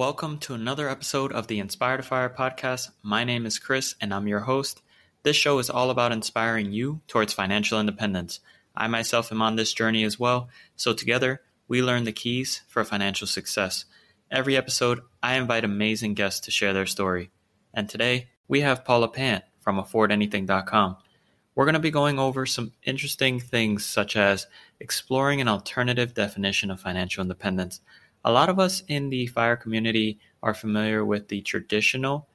Welcome to another episode of the Inspire to Fire podcast. My name is Chris and I'm your host. This show is all about inspiring you towards financial independence. I myself am on this journey as well, so together we learn the keys for financial success. Every episode, I invite amazing guests to share their story. And today, we have Paula Pant from affordanything.com. We're going to be going over some interesting things such as exploring an alternative definition of financial independence. A lot of us in the FIRE community are familiar with the traditional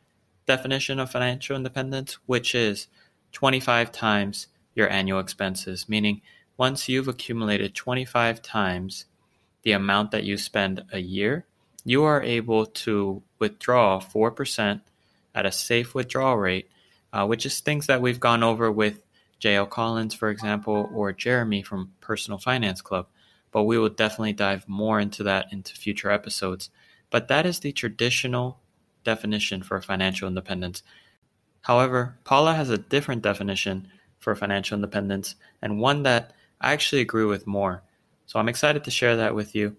definition of financial independence, which is 25 times your annual expenses, meaning once you've accumulated 25 times the amount that you spend a year, you are able to withdraw 4% at a safe withdrawal rate, uh, which is things that we've gone over with J.L. Collins, for example, or Jeremy from Personal Finance Club. But we will definitely dive more into that into future episodes. But that is the traditional definition for financial independence. However, Paula has a different definition for financial independence and one that I actually agree with more. So I'm excited to share that with you.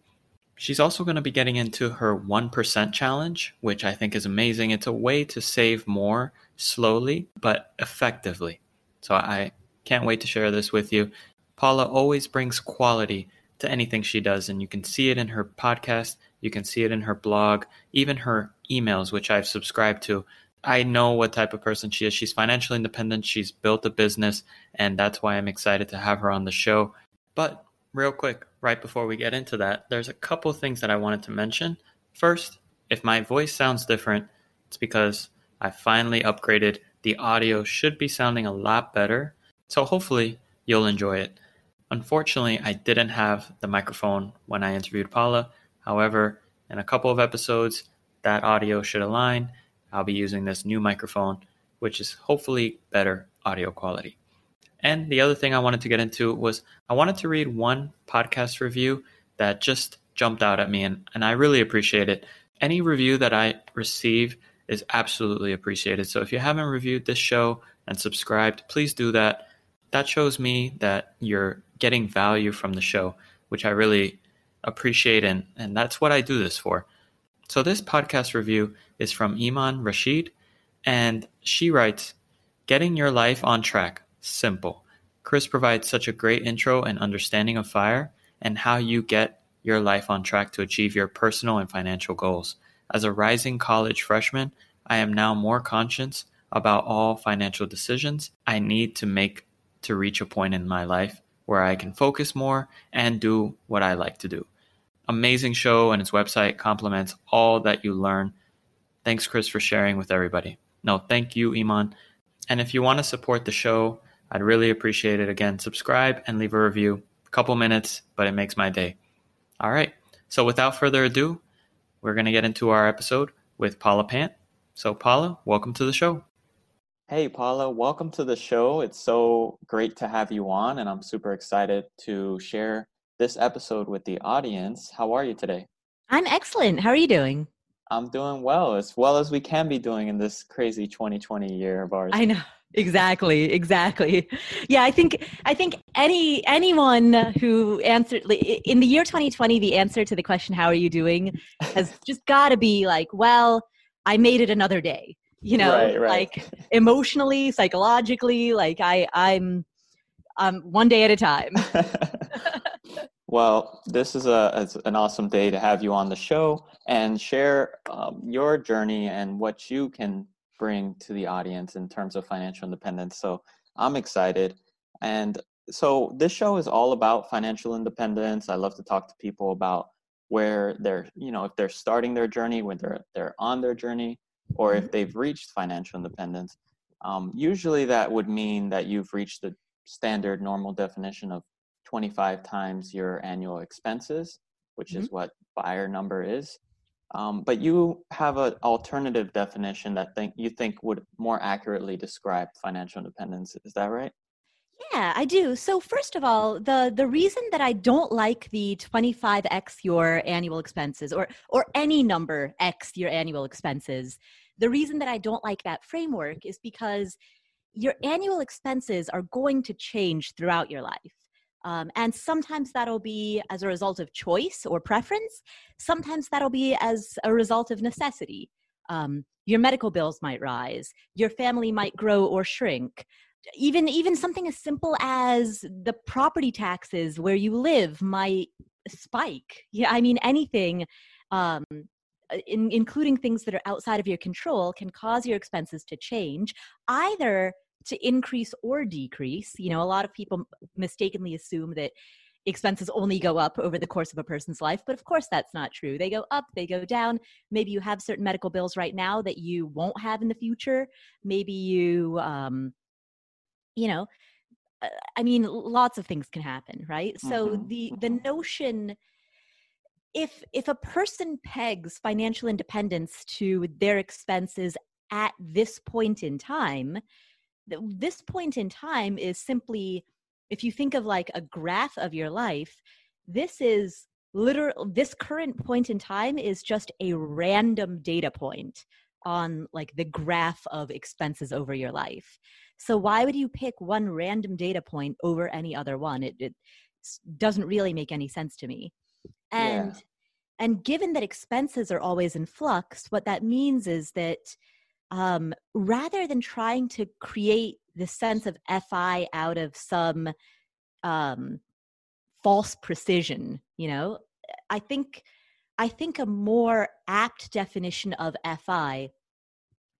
She's also going to be getting into her 1% challenge, which I think is amazing. It's a way to save more slowly but effectively. So I can't wait to share this with you. Paula always brings quality to anything she does, and you can see it in her podcast, you can see it in her blog, even her emails, which I've subscribed to. I know what type of person she is. She's financially independent, she's built a business, and that's why I'm excited to have her on the show. But real quick, right before we get into that, there's a couple things that I wanted to mention. First, if my voice sounds different, it's because I finally upgraded the audio should be sounding a lot better, so hopefully you'll enjoy it. Unfortunately, I didn't have the microphone when I interviewed Paula. However, in a couple of episodes, that audio should align. I'll be using this new microphone, which is hopefully better audio quality. And the other thing I wanted to get into was I wanted to read one podcast review that just jumped out at me, and, and I really appreciate it. Any review that I receive is absolutely appreciated. So if you haven't reviewed this show and subscribed, please do that. That shows me that you're getting value from the show, which I really appreciate, and, and that's what I do this for. So this podcast review is from Iman Rashid, and she writes, Getting your life on track, simple. Chris provides such a great intro and understanding of FIRE and how you get your life on track to achieve your personal and financial goals. As a rising college freshman, I am now more conscious about all financial decisions I need to make to reach a point in my life where I can focus more and do what I like to do. Amazing show, and its website complements all that you learn. Thanks, Chris, for sharing with everybody. No, thank you, Iman. And if you want to support the show, I'd really appreciate it. Again, subscribe and leave a review. A couple minutes, but it makes my day. All right. So without further ado, we're going to get into our episode with Paula Pant. So, Paula, welcome to the show. Hey, Paula, welcome to the show. It's so great to have you on, and I'm super excited to share this episode with the audience. How are you today? I'm excellent. How are you doing? I'm doing well, as well as we can be doing in this crazy 2020 year of ours. I know exactly exactly yeah i think i think any anyone who answered in the year 2020 the answer to the question how are you doing has just got to be like well i made it another day you know Right, right. like emotionally psychologically like i i'm um one day at a time well, this is a an awesome day to have you on the show and share um, your journey and what you can bring to the audience in terms of financial independence. So I'm excited. And so this show is all about financial independence. I love to talk to people about where they're, you know, if they're starting their journey, when they're they're on their journey, or if they've reached financial independence. Um, usually, that would mean that you've reached the standard normal definition of 25 times your annual expenses, which is what buyer number is. Um, but you have an alternative definition that think you think would more accurately describe financial independence. Is that right? Yeah, I do. So first of all, the the reason that I don't like the 25x your annual expenses or or any number x your annual expenses, the reason that I don't like that framework is because your annual expenses are going to change throughout your life. Um, and sometimes that'll be as a result of choice or preference. Sometimes that'll be as a result of necessity. Um, your medical bills might rise. Your family might grow or shrink. Even even something as simple as the property taxes where you live might spike. Yeah, I mean anything. Um, in, including things that are outside of your control can cause your expenses to change either to increase or decrease. You know, a lot of people mistakenly assume that expenses only go up over the course of a person's life, but of course that's not true. They go up, they go down. Maybe you have certain medical bills right now that you won't have in the future. Maybe you, um, you know, uh, I mean, lots of things can happen, right? So Mhm, the the mhm. notion if if a person pegs financial independence to their expenses at this point in time this point in time is simply if you think of like a graph of your life this is literal this current point in time is just a random data point on like the graph of expenses over your life. So why would you pick one random data point over any other one? It, it doesn't really make any sense to me. And Yeah. and given that expenses are always in flux what that means is that um, rather than trying to create the sense of fi out of some um, false precision you know i think i think a more apt definition of fi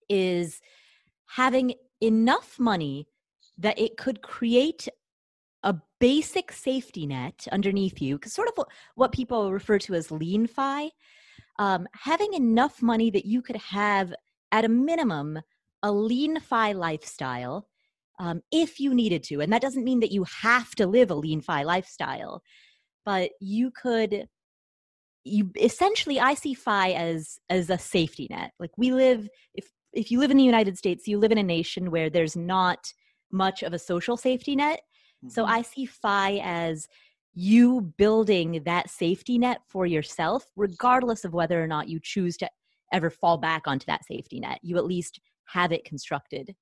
is having enough money that it could create a basic safety net underneath you, 'cause sort of what, what people refer to as lean fi, um, having enough money that you could have at a minimum a lean fi lifestyle um, if you needed to. And that doesn't mean that you have to live a lean fi lifestyle, but you could you essentially i see fi as as a safety net like we live if if you live in the united states you live in a nation where there's not much of a social safety net. So Mhm. i see fi as you building that safety net for yourself regardless of whether or not you choose to ever fall back onto that safety net. You at least have it constructed.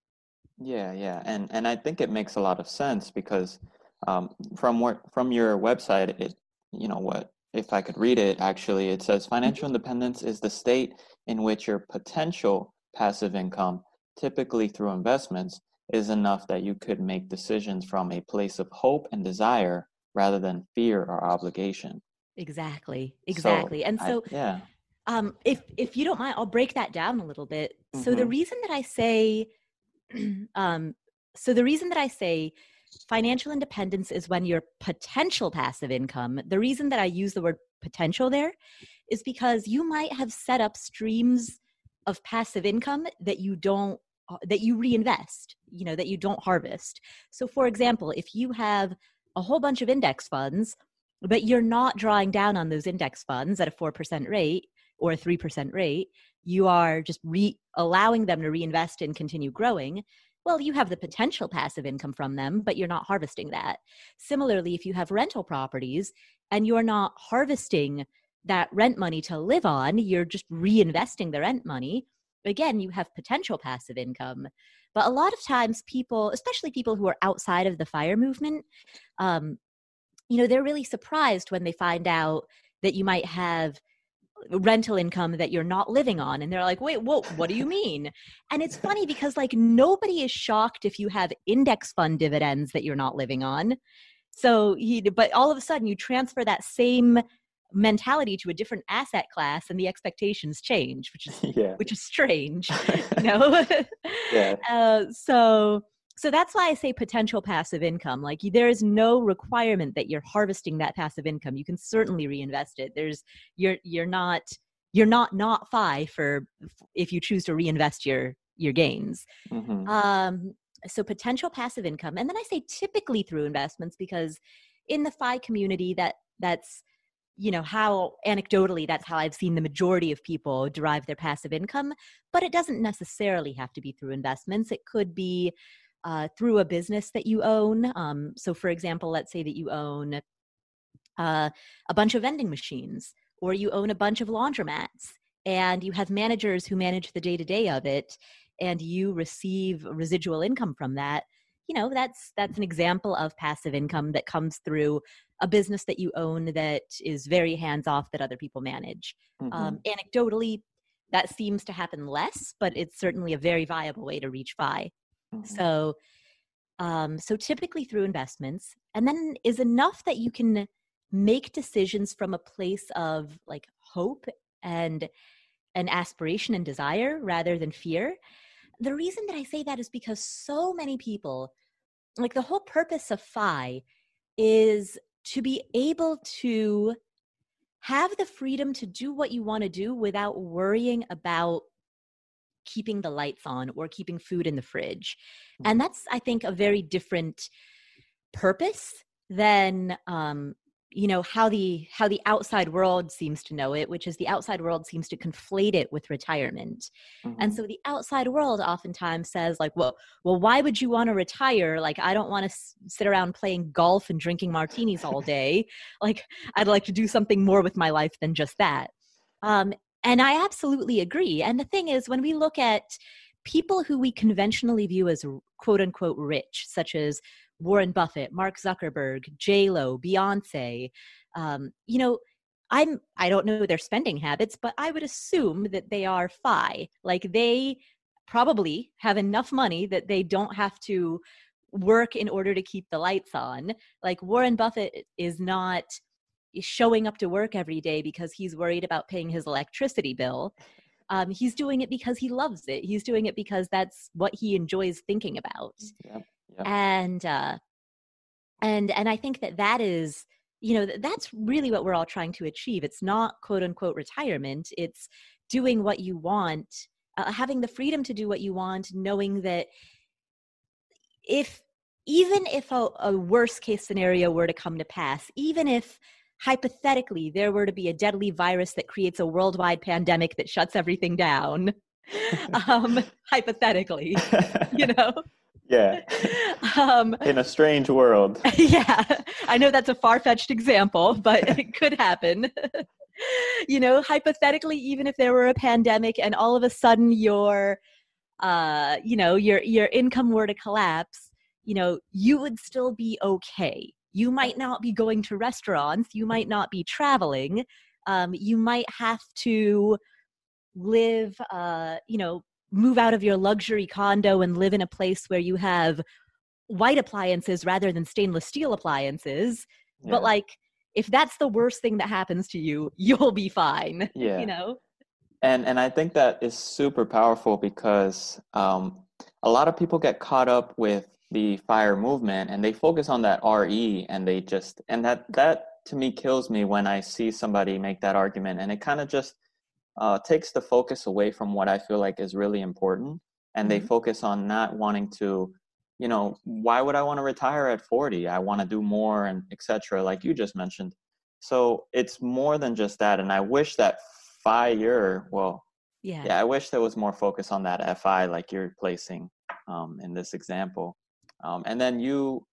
Yeah, yeah, and and I think it makes a lot of sense because um, from what from your website, it you know what if I could read it actually, it says financial independence is the state in which your potential passive income, typically through investments, is enough that you could make decisions from a place of hope and desire rather than fear or obligation. exactly So, exactly and I- so yeah, Um, if if you don't mind, I'll break that down a little bit. So the Mhm. reason that I say, um, so the reason that I say financial independence is when your potential passive income. The reason that I use the word potential there is because you might have set up streams of passive income that you don't uh, that you reinvest you know that you don't harvest so for example if you have a whole bunch of index funds but you're not drawing down on those index funds at a 4% rate or a 3% rate, you are just re- allowing them to reinvest and continue growing. Well, you have the potential passive income from them, but you're not harvesting that. Similarly, if you have rental properties and you're not harvesting that rent money to live on, you're just reinvesting the rent money. Again, you have potential passive income. But a lot of times, people, especially people who are outside of the fire movement, um, you know, they're really surprised when they find out that you might have rental income that you're not living on and they're like wait what what do you mean and it's funny because like nobody is shocked if you have index fund dividends that you're not living on so he but all of a sudden you transfer that same mentality to a different asset class and the expectations change which is yeah. which is strange you know yeah. Uh, so so that's why I say potential passive income. Like there is no requirement that you're harvesting that passive income. You can certainly reinvest it. There's you're you're not you're not not FI for if you choose to reinvest your your gains. Mm-hmm. Um, so potential passive income, and then I say typically through investments because in the FI community that that's you know how anecdotally that's how i've seen the majority of people derive their passive income but it doesn't necessarily have to be through investments it could be uh, through a business that you own. Um, so, for example, let's say that you own uh, a bunch of vending machines or you own a bunch of laundromats and you have managers who manage the day to day of it and you receive residual income from that you know that's that's an example of passive income that comes through a business that you own that is very hands off that other people manage mm-hmm. um, anecdotally that seems to happen less but it's certainly a very viable way to reach FI Mm-hmm. So, um, so typically through investments, and then is enough that you can make decisions from a place of like hope and an aspiration and desire rather than fear. The reason that I say that is because so many people, like the whole purpose of FI is to be able to have the freedom to do what you want to do without worrying about keeping the lights on or keeping food in the fridge. And mm-hmm. that's, I think, a very different purpose than um, you know how the how the outside world seems to know it which is the outside world seems to conflate it with retirement mm-hmm. and so the outside world oftentimes says like well well why would you want to retire like i don't want to s- sit around playing golf and drinking martinis all day like i'd like to do something more with my life than just that um, and I absolutely agree. And the thing is, when we look at people who we conventionally view as quote unquote rich, such as Warren Buffett, Mark Zuckerberg, J Lo, Beyonce, um, you know, I'm I don't know their spending habits, but I would assume that they are FI. Like they probably have enough money that they don't have to work in order to keep the lights on. Like Warren Buffett is not showing up to work every day because he's worried about paying his electricity bill. Um, he's doing it because he loves it. He's doing it because that's what he enjoys thinking about. Yep. And uh, and and I think that that is you know that's really what we're all trying to achieve. It's not quote unquote retirement. It's doing what you want, uh, having the freedom to do what you want, knowing that if even if a, a worst case scenario were to come to pass, even if hypothetically there were to be a deadly virus that creates a worldwide pandemic that shuts everything down um, hypothetically you know yeah. Um, in a strange world. Yeah. I know that's a far-fetched example but it could happen. You know hypothetically even if there were a pandemic and all of a sudden your uh you know your your income were to collapse you know you would still be okay. You might not be going to restaurants. You might not be traveling. Um, you might have to live uh, you know move out of your luxury condo and live in a place where you have white appliances rather than stainless steel appliances. Yeah. but like if that's the worst thing that happens to you you'll be fine yeah. you know? And and i think that is super powerful because um, a lot of people get caught up with the fire movement and they focus on that re and they just and that that to me kills me when i see somebody make that argument and it kind of just uh, takes the focus away from what i feel like is really important and mm-hmm. they focus on not wanting to you know why would i want to retire at 40 i want to do more and etc like you just mentioned. So it's more than just that and i wish that year well yeah. yeah i wish there was more focus on that fi like you're placing um, in this example. Um, and then you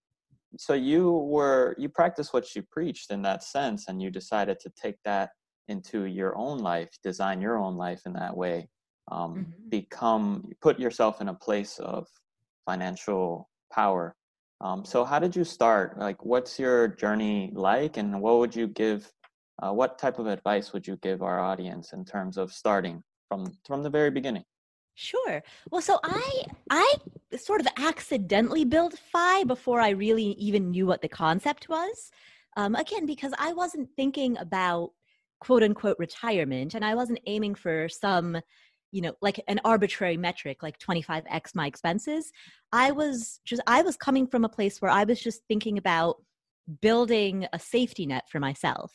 so you were you practiced what you preached in that sense and you decided to take that into your own life design your own life in that way um, mm-hmm. become put yourself in a place of financial power um, so how did you start like what's your journey like and what would you give uh, what type of advice would you give our audience in terms of starting from from the very beginning? Sure. Well, so I I sort of accidentally built FI before I really even knew what the concept was. Um, again, because I wasn't thinking about quote unquote retirement, and I wasn't aiming for some, you know, like an arbitrary metric like 25x my expenses. I was just I was coming from a place where I was just thinking about building a safety net for myself.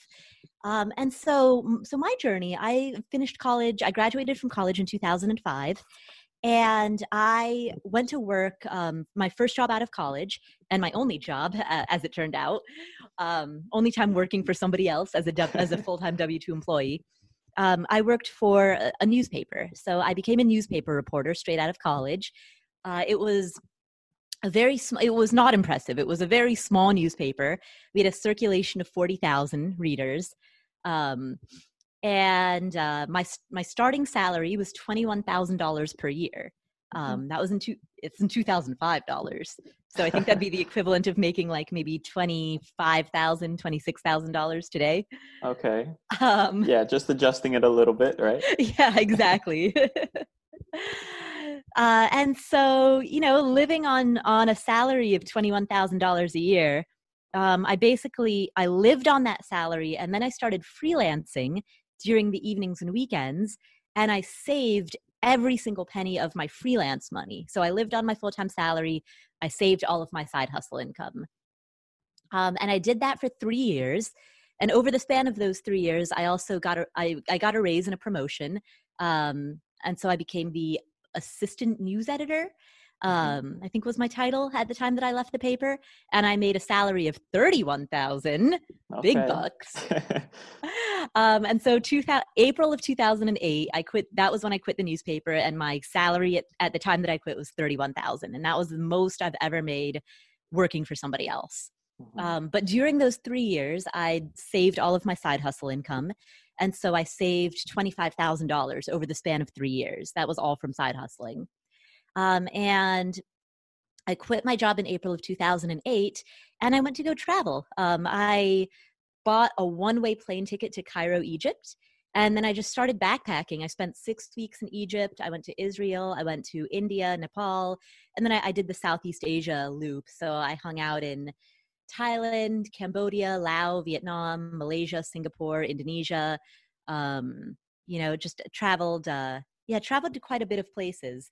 Um, and so, so my journey, I finished college. I graduated from college in 2005, and I went to work. Um, my first job out of college, and my only job, uh, as it turned out, um, only time working for somebody else as a as a full time W two employee. Um, I worked for a, a, newspaper, so I became a newspaper reporter straight out of college. Uh, it was a very sm- it was not impressive it was a very small newspaper we had a circulation of 40,000 readers um, and uh, my my starting salary was $21,000 per year. Um, that was in two it's in 2005 dollars. So i think that'd be the equivalent of making like maybe $25,000 $26,000 today. Okay. Um, yeah just adjusting it a little bit right? Yeah exactly. Uh, and so, you know, living on on a salary of twenty one thousand dollars a year, um, I basically I lived on that salary, and then I started freelancing during the evenings and weekends, and I saved every single penny of my freelance money. So I lived on my full time salary. I saved all of my side hustle income, um, and I did that for three years. And over the span of those three years, I also got a I, I got a raise and a promotion. Um, and so I became the assistant news editor. Um, I think was my title at the time that I left the paper, and I made a salary of thirty-one thousand, okay. big bucks. um, and so, two April of two thousand and eight, I quit. That was when I quit the newspaper, and my salary at, at the time that I quit was thirty-one thousand, and that was the most I've ever made working for somebody else. Mm-hmm. Um, but during those three years, I saved all of my side hustle income, and so I saved $25,000 over the span of three years. That was all from side hustling. Um, and I quit my job in April of 2008 and I went to go travel. Um, I bought a one way plane ticket to Cairo, Egypt. And then I just started backpacking. I spent six weeks in Egypt. I went to Israel. I went to India, Nepal. And then I, I did the Southeast Asia loop. So I hung out in Thailand, Cambodia, Laos, Vietnam, Malaysia, Singapore, Indonesia. Um, you know, just traveled. Uh, yeah, traveled to quite a bit of places.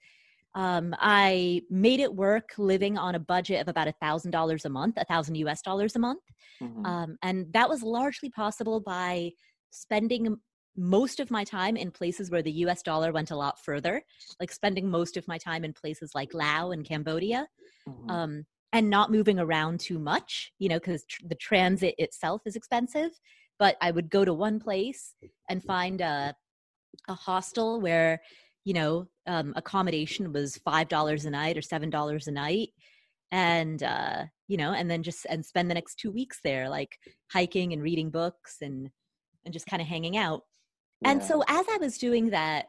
Um, I made it work living on a budget of about a thousand dollars a month, a thousand US dollars a month, mm-hmm. um, and that was largely possible by spending most of my time in places where the US dollar went a lot further, like spending most of my time in places like Laos and Cambodia. Mm-hmm. Um, and not moving around too much, you know, because tr- the transit itself is expensive. But I would go to one place and find a, a hostel where, you know, um, accommodation was $5 a night or $7 a night. And, uh, you know, and then just, and spend the next two weeks there, like hiking and reading books and, and just kind of hanging out. Yeah. And so as I was doing that,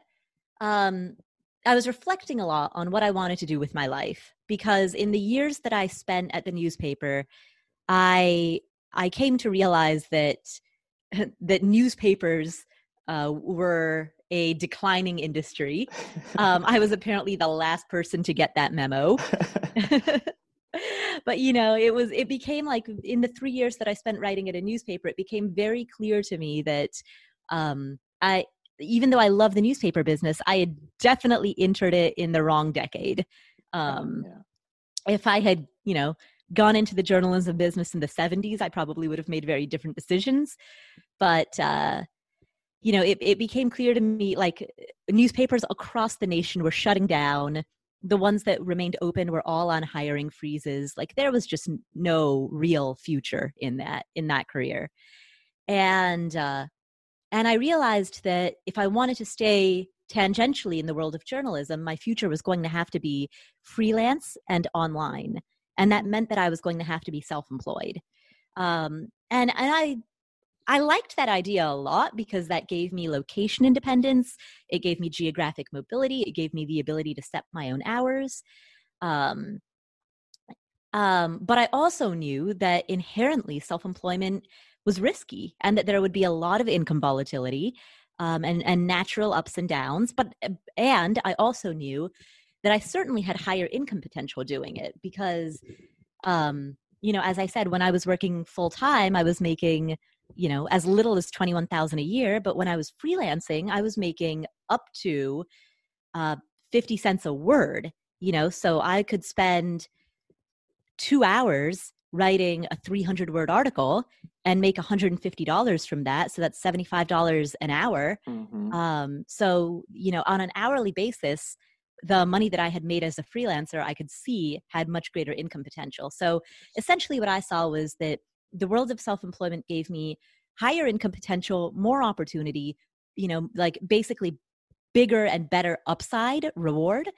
um, I was reflecting a lot on what I wanted to do with my life because in the years that I spent at the newspaper, I I came to realize that that newspapers uh, were a declining industry. Um, I was apparently the last person to get that memo. but you know, it was it became like in the three years that I spent writing at a newspaper, it became very clear to me that um, I even though I love the newspaper business, I had definitely entered it in the wrong decade. Oh, um, yeah. If I had, you know, gone into the journalism business in the 70s, I probably would have made very different decisions. But, uh, you know, it, it became clear to me like newspapers across the nation were shutting down. The ones that remained open were all on hiring freezes. Like there was just no real future in that in that career. And uh, and I realized that if I wanted to stay tangentially in the world of journalism, my future was going to have to be freelance and online. And that meant that I was going to have to be self employed. Um, and, and I I liked that idea a lot because that gave me location independence. It gave me geographic mobility. It gave me the ability to set my own hours. Um, um, but I also knew that inherently self employment was risky and that there would be a lot of income volatility um, and, and natural ups and downs. But, uh, and I also knew that I certainly had higher income potential doing it because, um, you know, as I said, when I was working full time, I was making, you know, as little as 21,000 a year. But when I was freelancing, I was making up to uh, 50 cents a word, you know, so I could spend two hours writing a 300 word article and make $150 from that so that's $75 an hour mm-hmm. um, so you know on an hourly basis the money that i had made as a freelancer i could see had much greater income potential so essentially what i saw was that the world of self-employment gave me higher income potential more opportunity you know like basically bigger and better upside reward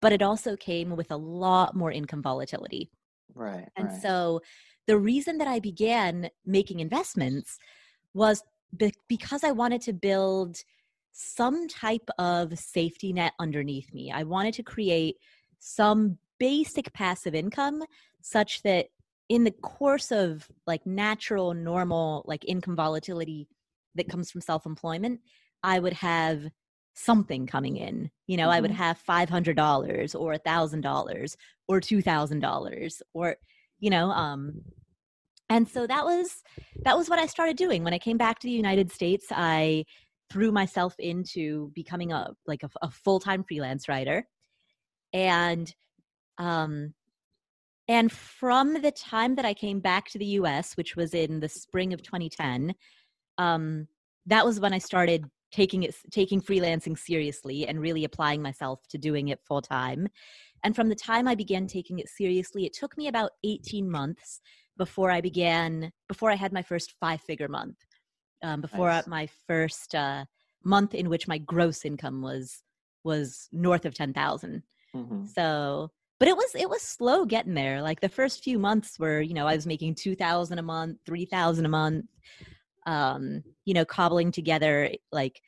but it also came with a lot more income volatility Right. And right. so the reason that I began making investments was be- because I wanted to build some type of safety net underneath me. I wanted to create some basic passive income such that in the course of like natural normal like income volatility that comes from self-employment, I would have something coming in. You know, mm-hmm. I would mm-hmm. have $500 or $1,000 or $2,000 or, you know, um, and so that was that was what I started doing when I came back to the United States. I threw myself into becoming a like a, a full time freelance writer, and um, and from the time that I came back to the U.S., which was in the spring of 2010, um, that was when I started taking it taking freelancing seriously and really applying myself to doing it full time and from the time i began taking it seriously it took me about 18 months before i began before i had my first five figure month um, before nice. my first uh, month in which my gross income was was north of 10,000 mm-hmm. so but it was it was slow getting there like the first few months were you know i was making 2000 a month 3000 a month um, you know, cobbling together like,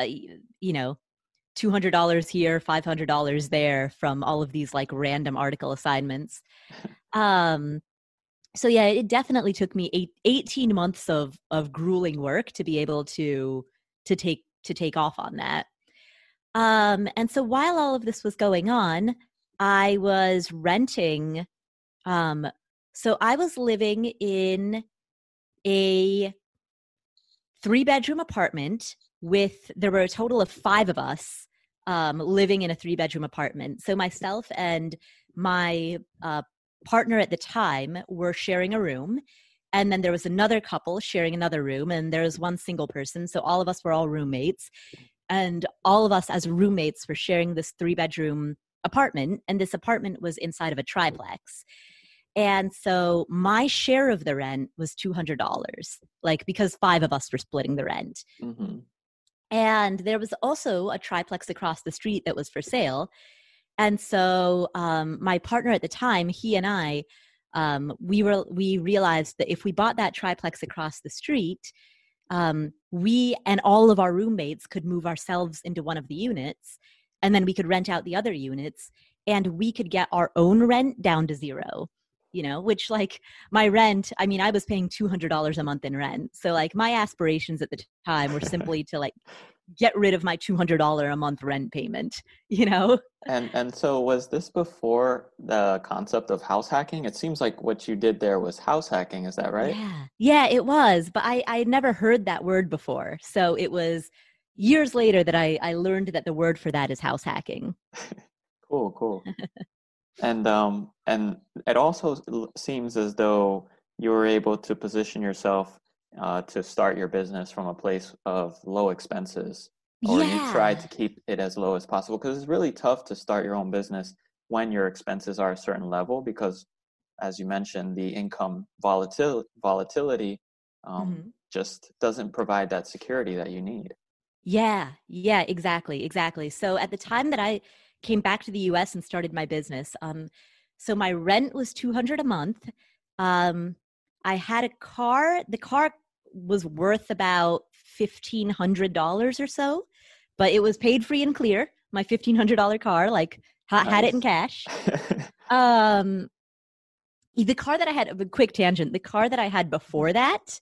uh, you know, $200 here, $500 there from all of these like random article assignments. Um, so yeah, it definitely took me eight, 18 months of, of grueling work to be able to, to take, to take off on that. Um, and so while all of this was going on, I was renting, um, so I was living in a three bedroom apartment with there were a total of five of us um, living in a three bedroom apartment. So myself and my uh, partner at the time were sharing a room. And then there was another couple sharing another room, and there was one single person. So all of us were all roommates. And all of us as roommates were sharing this three bedroom apartment. And this apartment was inside of a triplex. And so my share of the rent was $200, like because five of us were splitting the rent. Mm-hmm. And there was also a triplex across the street that was for sale. And so um, my partner at the time, he and I, um, we were we realized that if we bought that triplex across the street, um, we and all of our roommates could move ourselves into one of the units, and then we could rent out the other units, and we could get our own rent down to zero you know which like my rent i mean i was paying $200 a month in rent. So like my aspirations at the time were simply to like get rid of my $200 a month rent payment you know? And and so was this before the concept of house hacking? It seems like what you did there was house hacking is that right? Yeah. Yeah it was but i i had never heard that word before. So it was years later that i i learned that the word for that is house hacking cool cool and um and it also seems as though you were able to position yourself uh, to start your business from a place of low expenses or yeah. you try to keep it as low as possible because it's really tough to start your own business when your expenses are a certain level because as you mentioned the income volatil- volatility um, mm-hmm. just doesn't provide that security that you need yeah yeah exactly exactly so at the time that i came back to the US and started my business. Um, so my rent was 200 a month. Um, I had a car. The car was worth about $1,500 or so, but it was paid free and clear. My $1,500 car, like, nice. had it in cash. um, the car that I had, a quick tangent, the car that I had before that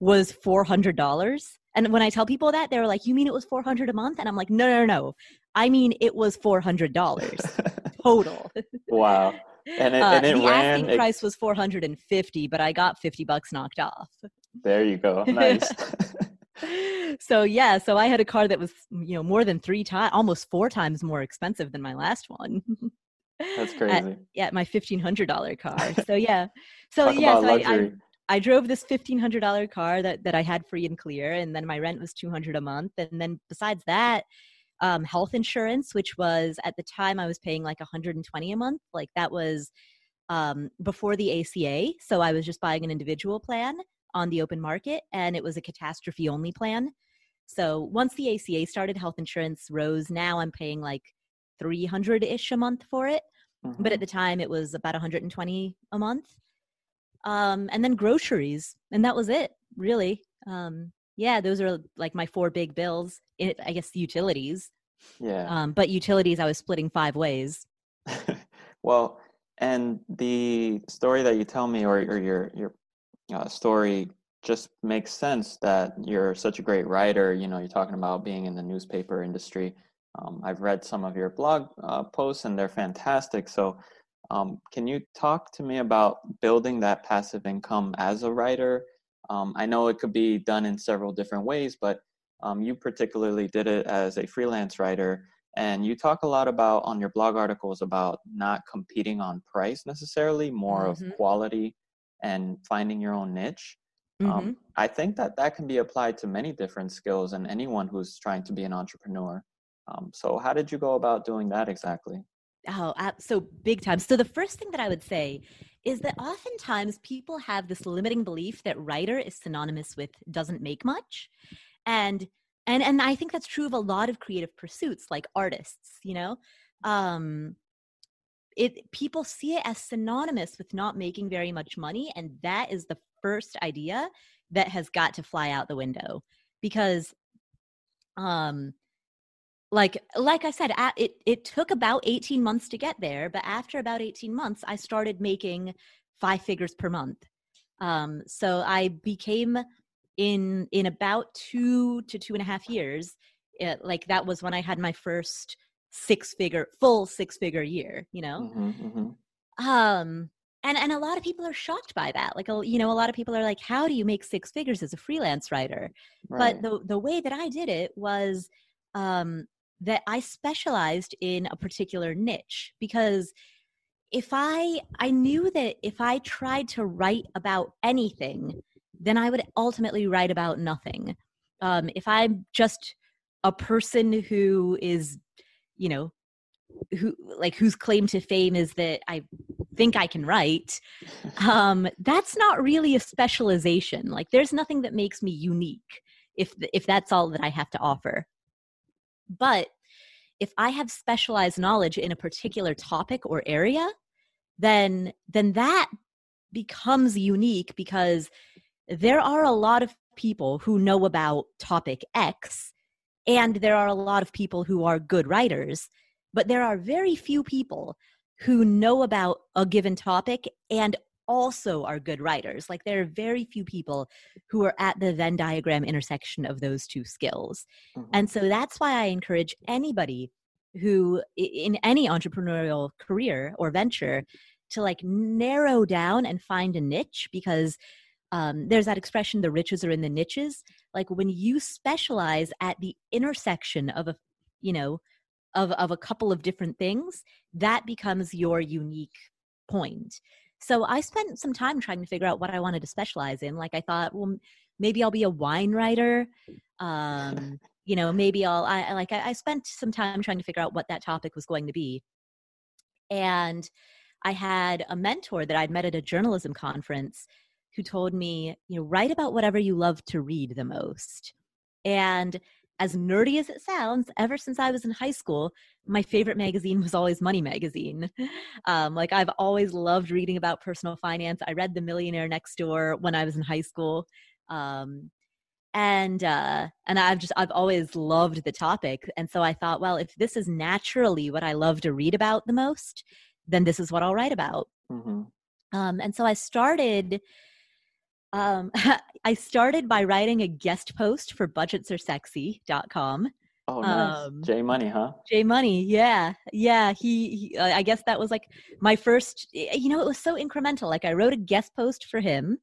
was $400. And when I tell people that, they're like, you mean it was 400 a month? And I'm like, no, no, no. I mean, it was $400 total. wow. And it, uh, and it the ran, asking price was 450, but I got 50 bucks knocked off. There you go. Nice. so yeah, so I had a car that was, you know, more than three times, almost four times more expensive than my last one. That's crazy. At, yeah, my fifteen hundred dollar car. So yeah, so Talk yeah, so I, I, I drove this fifteen hundred dollar car that that I had free and clear, and then my rent was two hundred a month, and then besides that, um, health insurance, which was at the time I was paying like one hundred and twenty a month. Like that was um, before the ACA, so I was just buying an individual plan on the open market, and it was a catastrophe only plan. So once the ACA started, health insurance rose. Now I'm paying like 300 ish a month for it. Mm-hmm. But at mm-hmm. the time, it was about 120 a month. Um, and then groceries, and that was it, really. Um, yeah, those are like my four big bills. It, I guess utilities. Yeah. Um, but utilities, I was splitting five ways. well, and the story that you tell me, or, or your your uh, story, just makes sense that you're such a great writer. You know, you're talking about being in the newspaper industry. Um, I've read some of your blog uh, posts and they're fantastic. So, um, can you talk to me about building that passive income as a writer? Um, I know it could be done in several different ways, but um, you particularly did it as a freelance writer. And you talk a lot about on your blog articles about not competing on price necessarily, more mm-hmm. of quality and finding your own niche. Um, mm-hmm. I think that that can be applied to many different skills and anyone who's trying to be an entrepreneur. Um, so, how did you go about doing that exactly? Oh, so big time. So, the first thing that I would say is that oftentimes people have this limiting belief that writer is synonymous with doesn't make much. And and and I think that's true of a lot of creative pursuits like artists, you know. Um it people see it as synonymous with not making very much money and that is the first idea that has got to fly out the window because um like like i said it it took about 18 months to get there but after about 18 months i started making five figures per month um, so i became in in about two to two and a half years it, like that was when i had my first six figure full six figure year you know mm-hmm, mm-hmm. um and and a lot of people are shocked by that like you know a lot of people are like how do you make six figures as a freelance writer right. but the the way that i did it was um that I specialized in a particular niche because if I I knew that if I tried to write about anything, then I would ultimately write about nothing. Um, if I'm just a person who is, you know, who like whose claim to fame is that I think I can write, um, that's not really a specialization. Like, there's nothing that makes me unique if if that's all that I have to offer. But if I have specialized knowledge in a particular topic or area, then then that becomes unique because there are a lot of people who know about topic X and there are a lot of people who are good writers, but there are very few people who know about a given topic and also are good writers. Like there are very few people who are at the Venn diagram intersection of those two skills. Mm-hmm. And so that's why I encourage anybody who in any entrepreneurial career or venture to like narrow down and find a niche because um, there's that expression the riches are in the niches like when you specialize at the intersection of a you know of, of a couple of different things that becomes your unique point so I spent some time trying to figure out what I wanted to specialize in. Like I thought, well, maybe I'll be a wine writer. Um, you know, maybe I'll I like I, I spent some time trying to figure out what that topic was going to be. And I had a mentor that I'd met at a journalism conference who told me, you know, write about whatever you love to read the most. And as nerdy as it sounds, ever since I was in high school, my favorite magazine was always Money Magazine. Um, like I've always loved reading about personal finance. I read The Millionaire Next Door when I was in high school. Um, and uh, and I've just I've always loved the topic, and so I thought, well, if this is naturally what I love to read about the most, then this is what I'll write about. Mm-hmm. Um, and so I started. Um, I started by writing a guest post for budgetsaresexy.com. Oh, nice. Um, J Money, huh? J Money, yeah, yeah. He, he, I guess that was like my first. You know, it was so incremental. Like I wrote a guest post for him,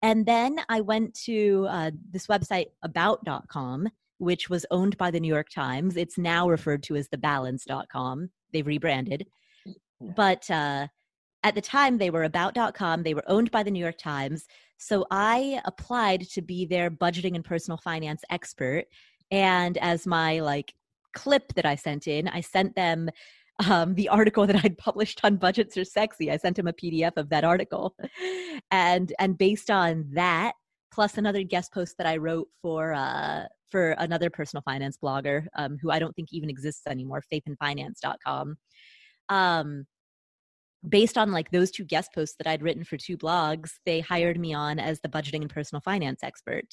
and then I went to uh, this website about.com, which was owned by the New York Times. It's now referred to as thebalance.com. They've rebranded. Yeah. But uh, at the time, they were about.com. They were owned by the New York Times. So I applied to be their budgeting and personal finance expert. And as my like clip that I sent in, I sent them um, the article that I'd published on budgets are sexy. I sent him a PDF of that article, and and based on that, plus another guest post that I wrote for uh, for another personal finance blogger um, who I don't think even exists anymore, faithandfinance.com. Um, based on like those two guest posts that I'd written for two blogs, they hired me on as the budgeting and personal finance expert.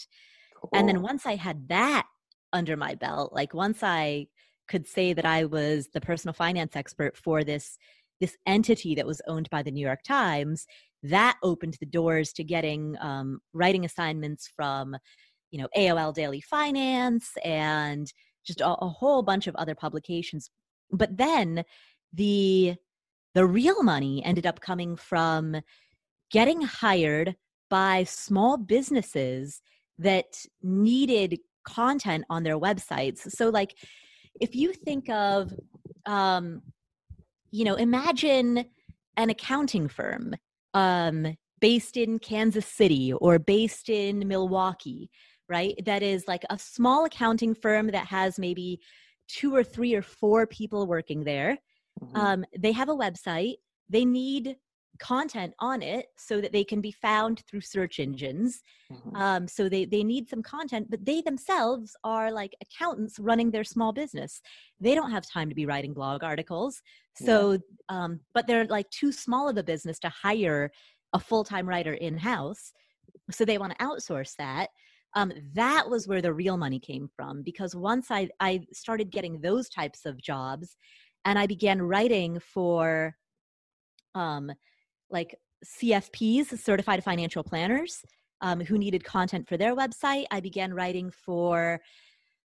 Cool. And then once I had that under my belt, like once I could say that I was the personal finance expert for this this entity that was owned by the New York Times, that opened the doors to getting um, writing assignments from, you know, AOL Daily Finance and just a, a whole bunch of other publications. But then the the real money ended up coming from getting hired by small businesses that needed content on their websites. So like if you think of um, you know imagine an accounting firm um, based in kansas city or based in milwaukee right that is like a small accounting firm that has maybe two or three or four people working there mm-hmm. um, they have a website they need content on it so that they can be found through search engines mm-hmm. um, so they they need some content but they themselves are like accountants running their small business they don't have time to be writing blog articles so yeah. um, but they're like too small of a business to hire a full-time writer in-house so they want to outsource that um, that was where the real money came from because once I, I started getting those types of jobs and i began writing for um, like CFPs, certified financial planners, um, who needed content for their website. I began writing for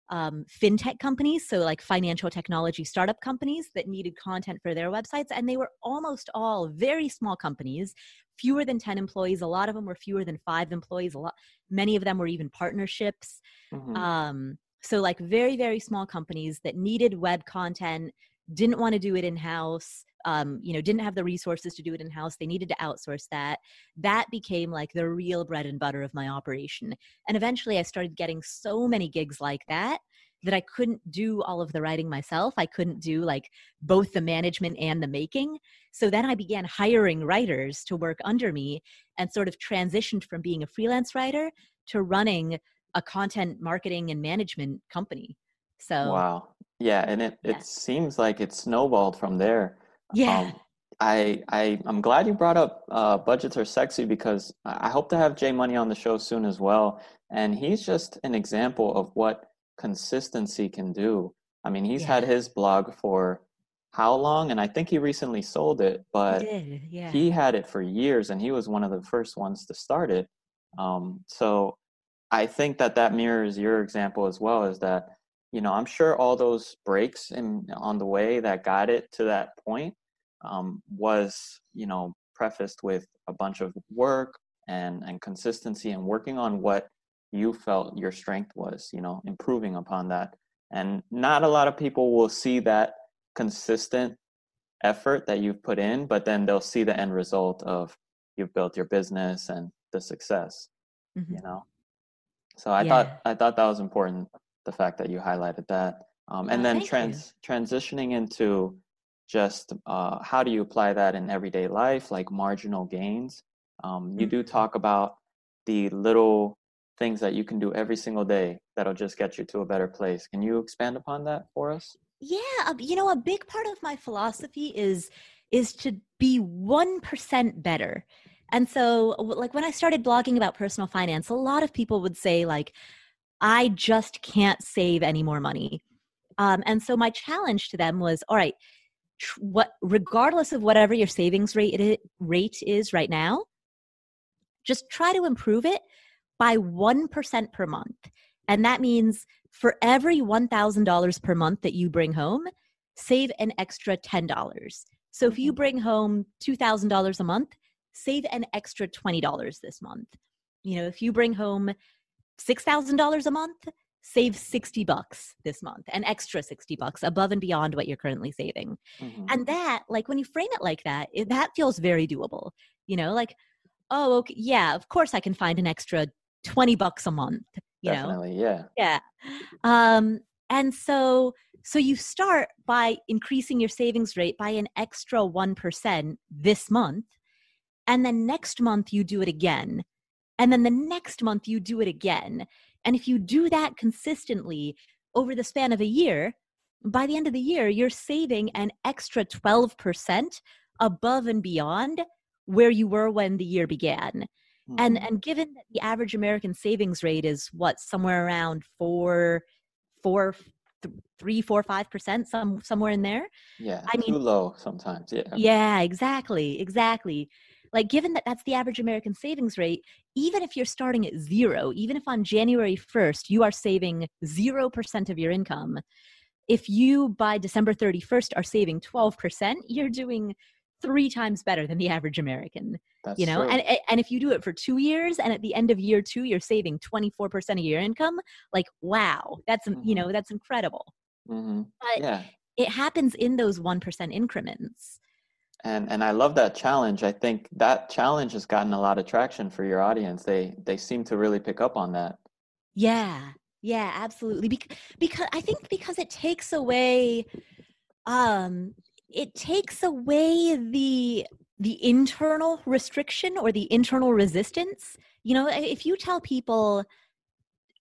um, fintech companies, so like financial technology startup companies that needed content for their websites. And they were almost all very small companies, fewer than 10 employees. A lot of them were fewer than five employees. A lot, many of them were even partnerships. Mm-hmm. Um, so, like very, very small companies that needed web content, didn't want to do it in house um, you know didn't have the resources to do it in house they needed to outsource that. That became like the real bread and butter of my operation and eventually i started getting so many gigs like that that i couldn't do all of the writing myself i couldn't do like both the management and the making. So then i began hiring writers to work under me and sort of transitioned from being a freelance writer to running a content marketing and management company. So wow yeah and it, yeah. it seems like it snowballed from there yeah. Um, I, I I'm glad you brought up uh, budgets are sexy because I hope to have Jay Money on the show soon as well. And he's just an example of what consistency can do. I mean, he's yeah. had his blog for how long? And I think he recently sold it, but he, yeah. he had it for years, and he was one of the first ones to start it. Um, so I think that that mirrors your example as well. Is that you know I'm sure all those breaks and on the way that got it to that point um, was you know prefaced with a bunch of work and and consistency and working on what you felt your strength was you know improving upon that and not a lot of people will see that consistent effort that you've put in but then they'll see the end result of you've built your business and the success mm-hmm. you know so i yeah. thought i thought that was important the fact that you highlighted that um, and then trans transitioning into just uh, how do you apply that in everyday life, like marginal gains. Um, you mm-hmm. do talk about the little things that you can do every single day that'll just get you to a better place. Can you expand upon that for us? Yeah, you know, a big part of my philosophy is is to be 1% better. And so like when I started blogging about personal finance, a lot of people would say like I just can't save any more money. Um, and so my challenge to them was, all right, tr- what regardless of whatever your savings rate it, rate is right now, just try to improve it by 1% per month. And that means for every $1,000 per month that you bring home, save an extra $10. So if you mm-hmm. bring home $2,000 a month, save an extra $20 this month. You know, if you bring home $6,000 a month, save 60 bucks this month, an extra 60 bucks above and beyond what you're currently saving. Mm-hmm. And that, like when you frame it like that, it, that feels very doable. You know, like, oh, okay, yeah, of course I can find an extra 20 bucks a month, you Definitely, know? yeah. Yeah. Um, and so so you start by increasing your savings rate by an extra 1% this month. And then next month you do it again. And then the next month you do it again. And if you do that consistently over the span of a year, by the end of the year, you're saving an extra 12% above and beyond where you were when the year began. Mm-hmm. And and given that the average American savings rate is what somewhere around four, four, th- three, four, five percent, some somewhere in there. Yeah, I mean, too low sometimes. Yeah. Yeah, exactly, exactly. Like, given that that's the average American savings rate, even if you're starting at zero, even if on January 1st you are saving 0% of your income, if you by December 31st are saving 12%, you're doing three times better than the average American. That's you know, true. and and if you do it for two years, and at the end of year two, you're saving 24% of your income, like wow, that's mm-hmm. you know that's incredible. Mm-hmm. But yeah. it happens in those one percent increments and and I love that challenge. I think that challenge has gotten a lot of traction for your audience. They they seem to really pick up on that. Yeah. Yeah, absolutely. Because because I think because it takes away um it takes away the the internal restriction or the internal resistance. You know, if you tell people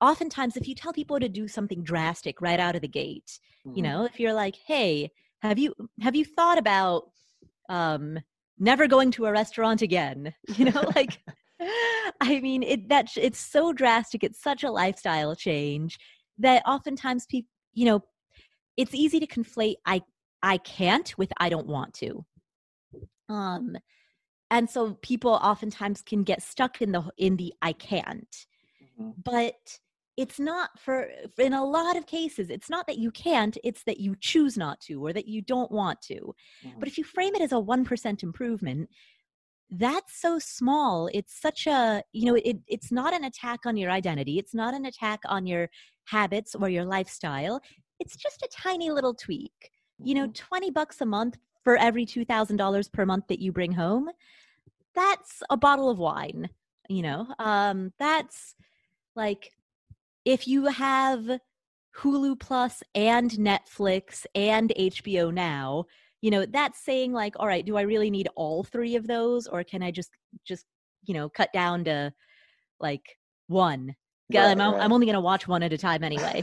oftentimes if you tell people to do something drastic right out of the gate, mm-hmm. you know, if you're like, "Hey, have you have you thought about um never going to a restaurant again you know like i mean it that it's so drastic it's such a lifestyle change that oftentimes people you know it's easy to conflate i i can't with i don't want to um and so people oftentimes can get stuck in the in the i can't mm-hmm. but it's not for in a lot of cases it's not that you can't it's that you choose not to or that you don't want to. Mm-hmm. but if you frame it as a 1% improvement that's so small. It's such a you know it, it's not an attack on your identity. It's not an attack on your habits or your lifestyle. It's just a tiny little tweak. You know mm-hmm. 20 bucks a month for every $2000 per month that you bring home that's a bottle of wine you know? Um that's like if you have Hulu Plus and Netflix and HBO Now, you know, that's saying like, all right, do I really need all three of those or can I just just, you know, cut down to like one? Right, I'm, right. I'm only going to watch one at a time anyway.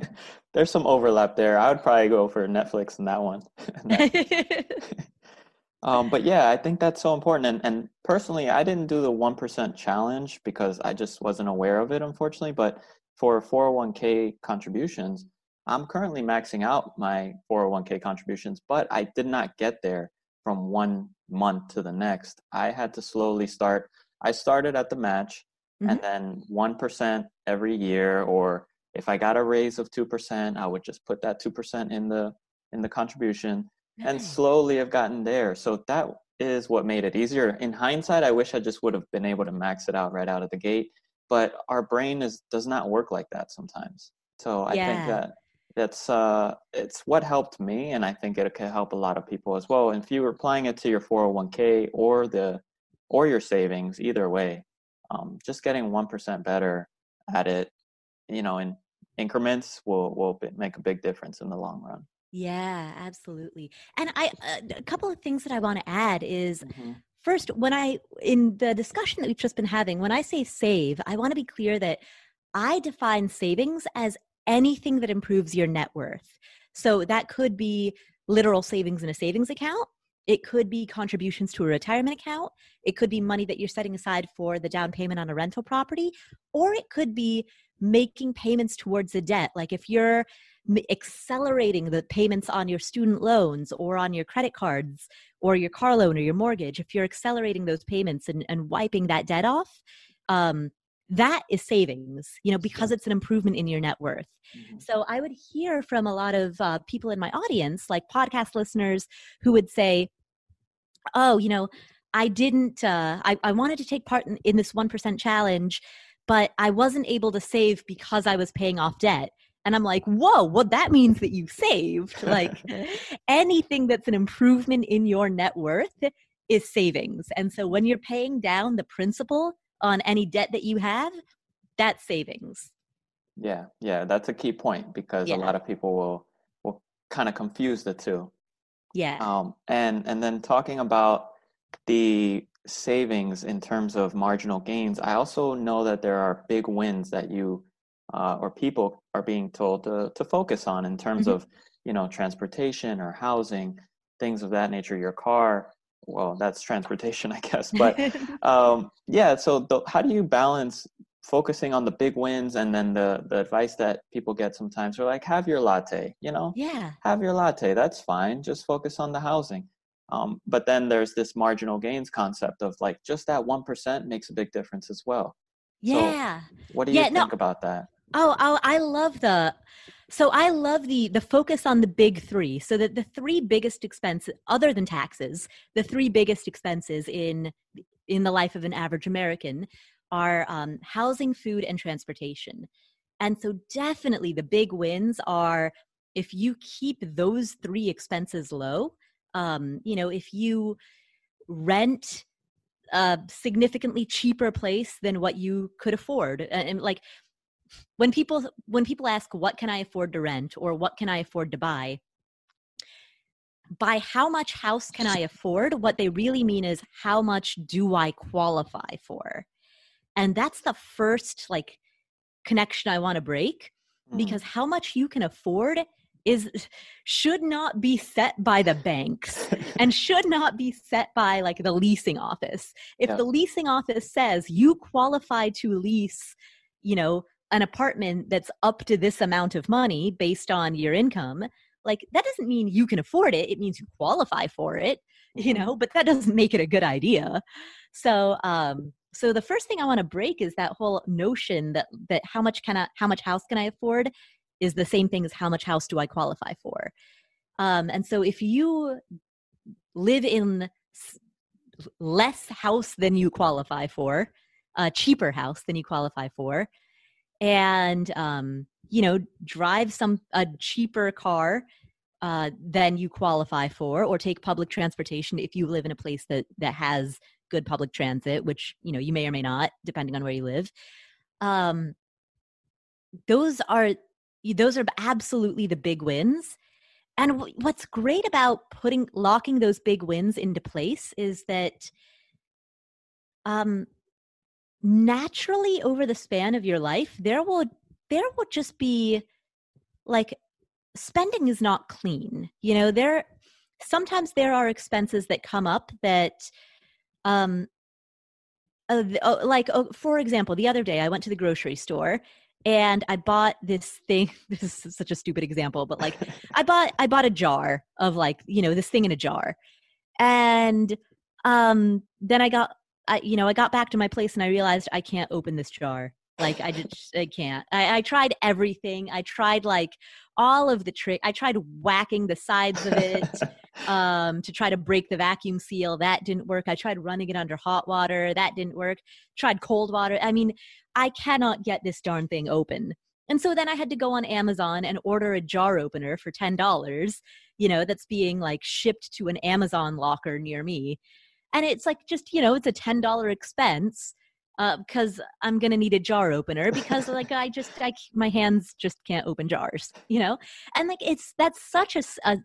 There's some overlap there. I would probably go for Netflix and that one. um, but yeah, I think that's so important. And, and personally, I didn't do the 1% challenge because I just wasn't aware of it, unfortunately. But for 401k contributions, I'm currently maxing out my 401k contributions, but I did not get there from one month to the next. I had to slowly start. I started at the match mm-hmm. and then 1% every year or if I got a raise of 2%, I would just put that 2% in the in the contribution nice. and slowly have gotten there. So that is what made it easier. In hindsight, I wish I just would have been able to max it out right out of the gate but our brain is does not work like that sometimes. So i yeah. think that that's uh it's what helped me and i think it could help a lot of people as well. And if you were applying it to your 401k or the or your savings either way um, just getting 1% better at it you know in increments will will make a big difference in the long run. Yeah absolutely. And i uh, a couple of things that i want to add is mm-hmm first when i in the discussion that we've just been having when i say save i want to be clear that i define savings as anything that improves your net worth. So that could be literal savings in a savings account. It could be contributions to a retirement account. It could be money that you're setting aside for the down payment on a rental property. Or it could be making payments towards a debt. Like if you're accelerating the payments on your student loans or on your credit cards or your car loan or your mortgage, if you're accelerating those payments and, and wiping that debt off, um, that is savings, you know, because it's an improvement in your net worth. Mm-hmm. So I would hear from a lot of uh, people in my audience, like podcast listeners, who would say, oh, you know, I didn't, uh, I, I wanted to take part in, in this 1% challenge, but I wasn't able to save because I was paying off debt. And I'm like, whoa, well, that means that you saved. Like anything that's an improvement in your net worth is savings. And so when you're paying down the principal on any debt that you have, that's savings. Yeah, yeah, that's a key point because yeah. a lot of people will will kind of confuse the two. Yeah. Um, and and then talking about the savings in terms of marginal gains, I also know that there are big wins that you uh, or people are being told to, to focus on in terms mm-hmm. of you know transportation or housing things of that nature. Your car well that's transportation i guess. But um, yeah so the, how do you balance focusing on the big wins and then the the advice that people get sometimes? Are like have your latte you know? Yeah. Have your latte that's fine just focus on the housing. Um, but then there's this marginal gains concept of like just that 1% makes a big difference as well. Yeah. so what do you yeah, think no, about that Oh, I love the so I love the the focus on the big 3 so that the three biggest expenses other than taxes, the three biggest expenses in in the life of an average American are um, housing, food and transportation. And so definitely the big wins are if you keep those three expenses low, um, you know, if you rent a significantly cheaper place than what you could afford and, and like when people when people ask what can i afford to rent or what can i afford to buy by how much house can i afford what they really mean is how much do i qualify for and that's the first like connection i want to break mm. because how much you can afford is should not be set by the banks and should not be set by like the leasing office if yeah. the leasing office says you qualify to lease you know an apartment that's up to this amount of money based on your income like that doesn't mean you can afford it it means you qualify for it you mm-hmm. know but that doesn't make it a good idea so um so the first thing i want to break is that whole notion that that how much can i how much house can i afford is the same thing as how much house do i qualify for um and so if you live in less house than you qualify for a cheaper house than you qualify for and um, you know drive some a cheaper car uh, than you qualify for or take public transportation if you live in a place that that has good public transit which you know you may or may not depending on where you live. Um, those are those are absolutely the big wins. And what's great about putting locking those big wins into place is that um naturally over the span of your life there will there will just be like spending is not clean you know there sometimes there are expenses that come up that um uh, uh, like uh, for example the other day i went to the grocery store and i bought this thing this is such a stupid example but like i bought i bought a jar of like you know this thing in a jar. And um then i got I, you know, I got back to my place and I realized I can't open this jar. Like I just, I can't. I, I tried everything. I tried like all of the trick. I tried whacking the sides of it um, to try to break the vacuum seal. That didn't work. I tried running it under hot water. That didn't work. Tried cold water. I mean, I cannot get this darn thing open. And so then I had to go on Amazon and order a jar opener for $10, you know, that's being like shipped to an Amazon locker near me and it's like just you know it's a ten dollar expense because uh, I'm gonna need a jar opener because like I just I my hands just can't open jars, you know, and like it's that's such a, a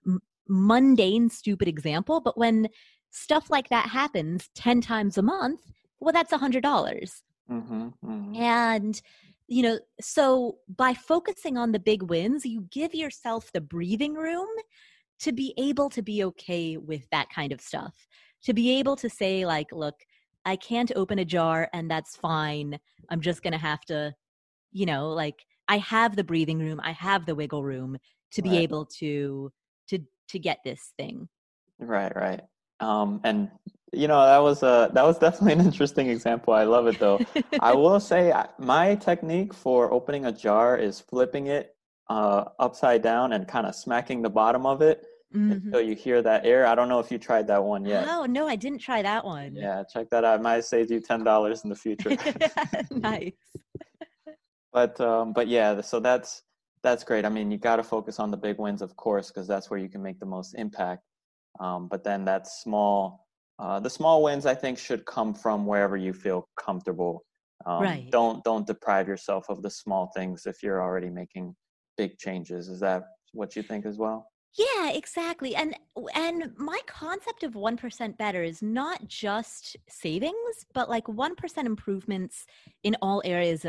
mundane, stupid example, but when stuff like that happens ten times a month, well, that's a hundred dollars, mm-hmm, mm-hmm. and you know, so by focusing on the big wins, you give yourself the breathing room to be able to be okay with that kind of stuff to be able to say like look i can't open a jar and that's fine i'm just going to have to you know like I have the breathing room, I have the wiggle room to be able to to to get this thing. Right, right. Um, and you know that was a that was definitely an interesting example. I love it though. I will say my technique for opening a jar is flipping it uh, upside down and kind of smacking the bottom of it Mhm. until you hear that air. I don't know if you tried that one yet. Oh no, I didn't try that one. Yeah, check that out. It might save you ten dollars in the future. nice. but um, but yeah, so that's that's great. I mean, you got to focus on the big wins, of course, because that's where you can make the most impact. Um, but then that small, uh, the small wins, I think, should come from wherever you feel comfortable. Um, Right. Don't don't deprive yourself of the small things if you're already making big changes. Is that what you think as well? Yeah, exactly. And and my concept of 1% better is not just savings, but like 1% improvements in all areas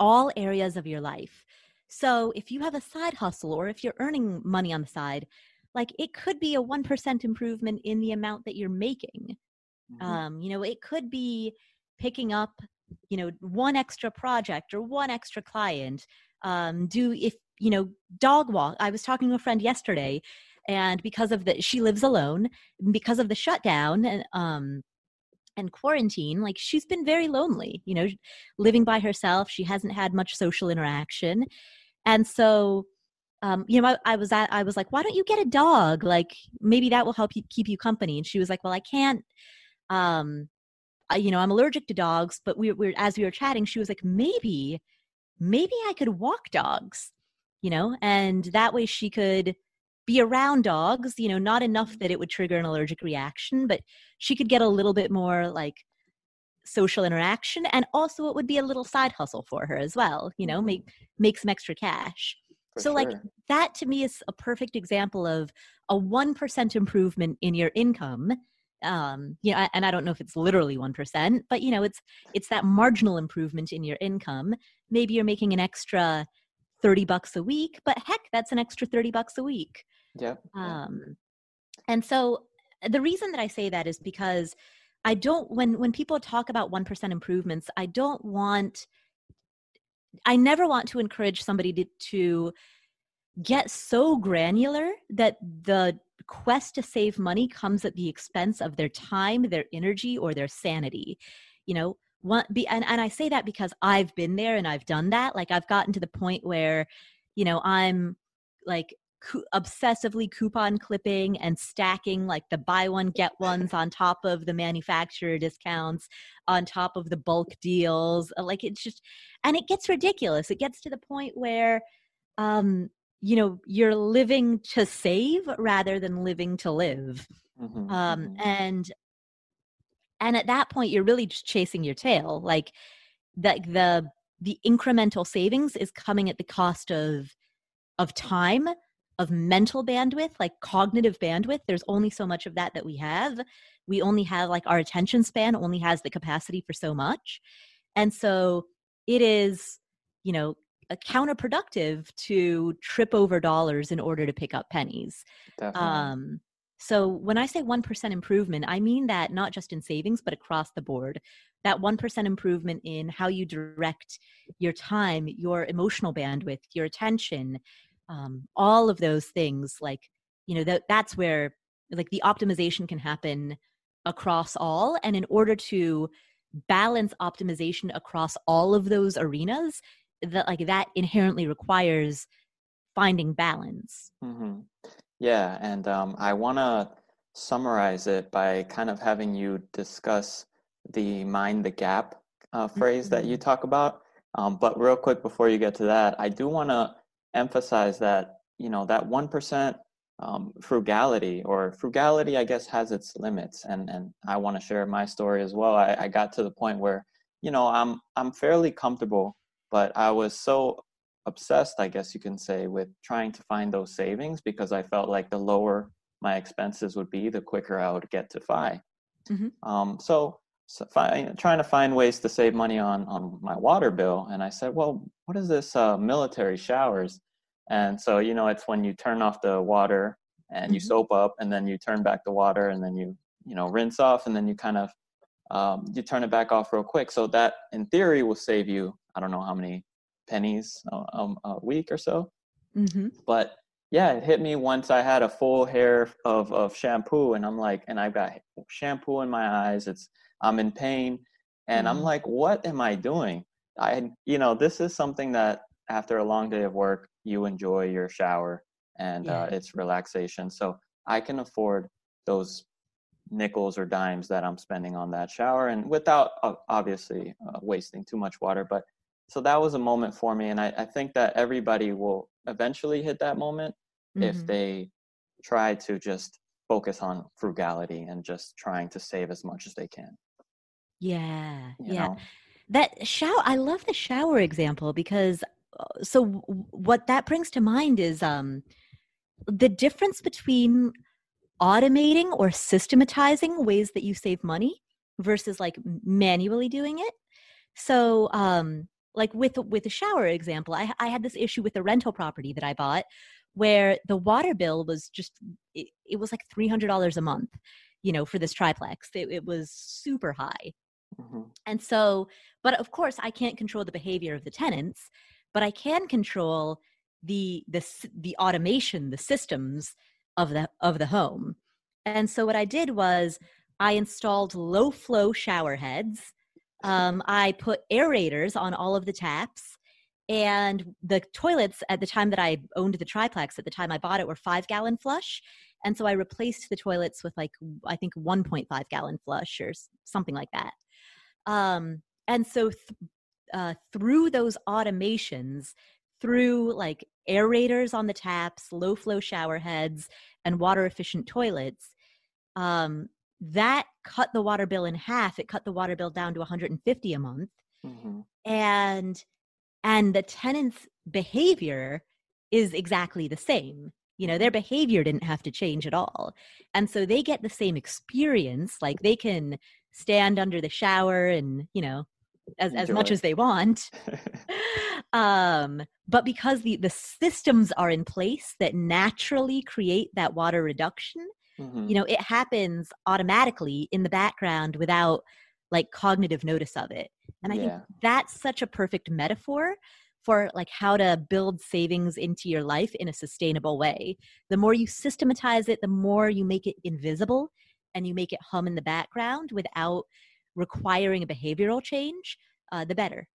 all areas of your life. So, if you have a side hustle or if you're earning money on the side, like it could be a 1% improvement in the amount that you're making. Mhm. Um, you know, it could be picking up, you know, one extra project or one extra client. Um, do if you know, dog walk. I was talking to a friend yesterday, and because of the, she lives alone. Because of the shutdown and um, and quarantine, like she's been very lonely. You know, living by herself. She hasn't had much social interaction, and so um, you know, I, I was at, I was like, why don't you get a dog? Like maybe that will help you keep you company. And she was like, well, I can't. Um, I, you know, I'm allergic to dogs. But we were as we were chatting, she was like, maybe, maybe I could walk dogs. You know, and that way she could be around dogs. You know, not enough that it would trigger an allergic reaction, but she could get a little bit more like social interaction and also it would be a little side hustle for her as well you know make make some extra cash For so like that to me is a perfect example of a 1% improvement in your income um you know and i don't know if it's literally 1% but you know it's it's that marginal improvement in your income maybe you're making an extra 30 bucks a week but heck that's an extra 30 bucks a week yep. um, and so the reason that I say that is because I don't when when people talk about 1% improvements, I don't want I never want to encourage somebody to, to get so granular that the quest to save money comes at the expense of their time, their energy, or their sanity. You know, one be and, and I say that because I've been there and I've done that. Like I've gotten to the point where, you know, I'm like cou- obsessively coupon clipping and stacking like the buy one get ones on top of the manufacturer discounts on top of the bulk deals like it's just and it gets ridiculous it gets to the point where um you know you're living to save rather than living to live. Mhm, um mhm. and and at that point you're really just chasing your tail. Like the the the incremental savings is coming at the cost of of time of mental bandwidth like cognitive bandwidth. There's only so much of that that we have. We only have like our attention span only has the capacity for so much. And so it is you know counterproductive to trip over dollars in order to pick up pennies Definitely. um, so when I say 1% improvement, I mean that not just in savings, but across the board. That 1% improvement in how you direct your time, your emotional bandwidth, your attention, um, all of those things. Like, you know, that, that's where like the optimization can happen across all. And in order to balance optimization across all of those arenas, that like that inherently requires finding balance. hmm Yeah, and um, I want to summarize it by kind of having you discuss the mind the gap uh, phrase that you Mhm. talk about. Um, but real quick before you get to that, I do want to emphasize that you know that one percent um, frugality or frugality, I guess, has its limits, and and I want to share my story as well. I, I got to the point where you know I'm I'm fairly comfortable, but I was so obsessed, I guess you can say, with trying to find those savings because I felt like the lower my expenses would be, the quicker I would get to FI. Mhm. Um, so, so fi- trying to find ways to save money on on my water bill, and I said, well, what is this uh, military showers? And so you know, it's when you turn off the water and you Mhm. soap up, and then you turn back the water, and then you you know rinse off, and then you kind of um, you turn it back off real quick. So that, in theory, will save you I don't know how many pennies a, um, a week or so. Mm-hmm. But yeah, it hit me once I had a full hair of, of shampoo and I'm like, and I've got shampoo in my eyes. It's, I'm in pain. And mm-hmm. I'm like, what am I doing? I, you know, this is something that after a long day of work, you enjoy your shower and uh, yeah. uh, it's relaxation. So I can afford those nickels or dimes that I'm spending on that shower and without uh, obviously uh, wasting too much water. But so that was a moment for me. And I, I think that everybody will eventually hit that moment mm-hmm. if they try to just focus on frugality and just trying to save as much as they can. Yeah. You yeah. Know? That shower, I love the shower example because uh, so what that brings to mind is um the difference between automating or systematizing ways that you save money versus like manually doing it. So, um, like with with the shower example, I, I had this issue with the rental property that I bought where the water bill was just it, it was like three hundred dollars a month, you know, for this triplex. It, it was super high. Mm-hmm. And so, but of course, I can't control the behavior of the tenants, but I can control the the the automation, the systems of the of the home. And so what I did was I installed low flow shower heads. Um, I put aerators on all of the taps. And the toilets at the time that I owned the triplex, at the time I bought it, were five gallon flush. And so I replaced the toilets with like, I think 1.5 gallon flush or something like that. Um, and so th- uh, through those automations, through like aerators on the taps, low flow shower heads, and water efficient toilets, um, that cut the water bill in half. It cut the water bill down to 150 a month, mm-hmm. and and the tenant's behavior is exactly the same. You know, their behavior didn't have to change at all, and so they get the same experience. Like they can stand under the shower and you know as, as much as they want. um, but because the, the systems are in place that naturally create that water reduction, mm-hmm. you know, it happens automatically in the background without like cognitive notice of it. And I yeah. think that's such a perfect metaphor for like how to build savings into your life in a sustainable way. The more you systematize it, the more you make it invisible and you make it hum in the background without requiring a behavioral change, uh, the better.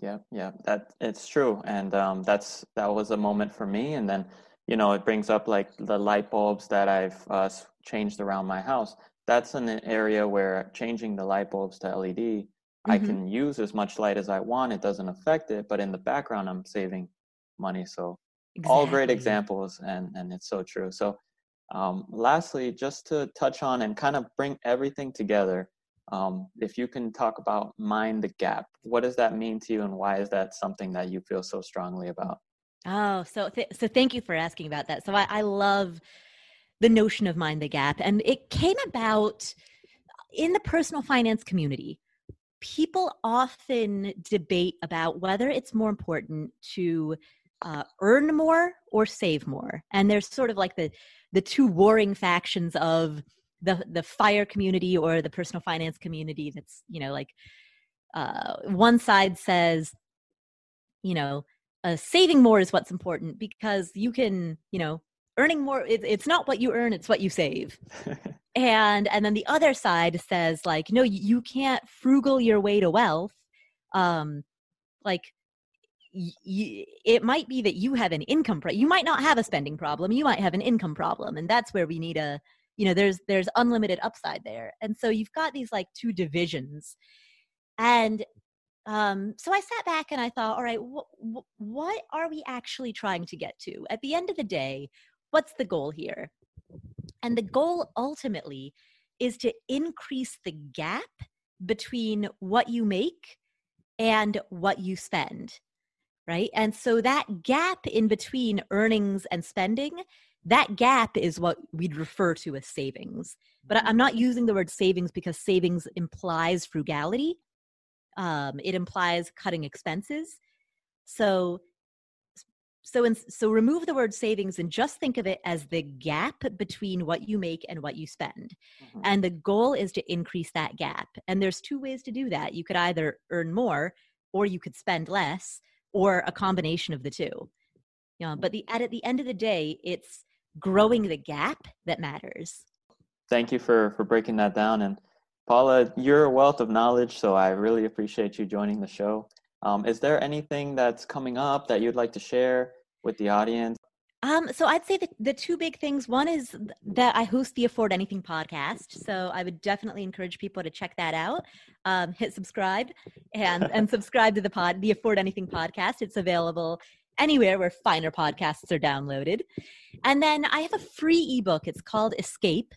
Yeah, yeah, that it's true, and um, that's that was a moment for me. And then, you know, it brings up like the light bulbs that I've uh, changed around my house. That's an area where changing the light bulbs to LED, mm-hmm. I can use as much light as I want. It doesn't affect it, but in the background, I'm saving money. So, exactly. all great examples, and and it's so true. So, um, lastly, just to touch on and kind of bring everything together, um, if you can talk about mind the gap, what does that mean to you, and why is that something that you feel so strongly about? Oh, so th- so thank you for asking about that. So I, I love the notion of mind the gap, and it came about in the personal finance community. People often debate about whether it's more important to uh, earn more or save more, and there's sort of like the the two warring factions of the the fire community or the personal finance community that's you know like uh, one side says you know uh, saving more is what's important because you can you know earning more it, it's not what you earn it's what you save. And and then the other side says like no you can't frugal your way to wealth. Um like y- it might be that you have an income pro- you might not have a spending problem you might have an income problem and that's where we need a you know there's there's unlimited upside there. And so you've got these like two divisions. And um, so i sat back and i thought all right wh- wh- what are we actually trying to get to at the end of the day what's the goal here and the goal ultimately is to increase the gap between what you make and what you spend right and so that gap in between earnings and spending that gap is what we'd refer to as savings. But I'm not using the word savings because savings implies frugality. Um, it implies cutting expenses. So, so, in, so remove the word savings and just think of it as the gap between what you make and what you spend. Mm-hmm. And the goal is to increase that gap. And there's two ways to do that. You could either earn more or you could spend less or a combination of the two. You know, but the at the end of the day, it's growing the gap that matters. Thank you for for breaking that down. And Paula, you're a wealth of knowledge, so I really appreciate you joining the show. Um, is there anything that's coming up that you'd like to share with the audience? Um, so I'd say that the two big things. One is that I host the Afford Anything podcast, so I would definitely encourage people to check that out. Um, hit subscribe and and subscribe to the pod, the Afford Anything podcast. It's available anywhere where finer podcasts are downloaded. And then I have a free ebook. It's called Escape,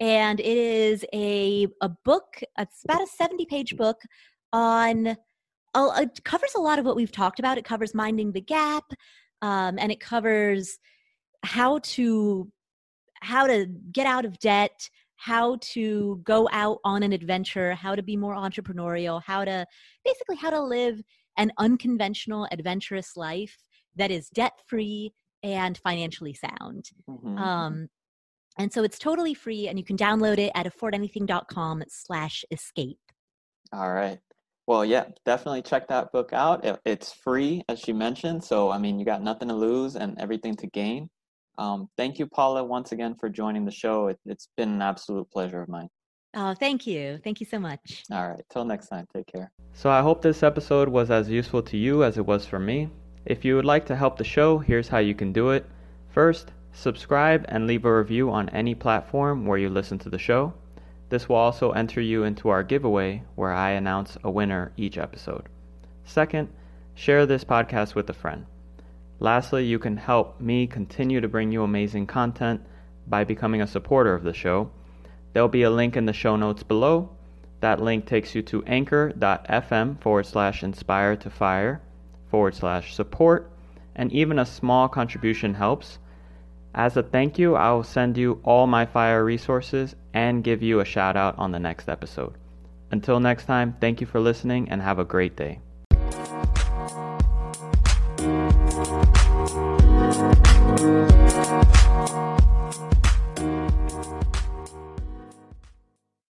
and it is a a book. It's about a seventy page book on. It covers a lot of what we've talked about. It covers minding the gap um, and it covers how to how to get out of debt how to go out on an adventure how to be more entrepreneurial how to basically how to live an unconventional adventurous life that is debt free and financially sound mm-hmm. um, and so it's totally free and you can download it at affordanything.com slash escape all right well, yeah, definitely check that book out. It's free, as she mentioned. So, I mean, you got nothing to lose and everything to gain. Um, thank you, Paula, once again for joining the show. It, has been an absolute pleasure of mine. Oh, thank you. Thank you so much. All right. Till next time. Take care. So, I hope this episode was as useful to you as it was for me. If you would like to help the show, here's how you can do it. First, subscribe and leave a review on any platform where you listen to the show. This will also enter you into our giveaway where I announce a winner each episode. Second, share this podcast with a friend. Lastly, you can help me continue to bring you amazing content by becoming a supporter of the show. There'll be a link in the show notes below. That link takes you to anchor.fm forward slash inspire to fire forward slash support, and even a small contribution helps. As a thank you, I will send you all my fire resources and give you a shout out on the next episode. Until next time, thank you for listening and have a great day.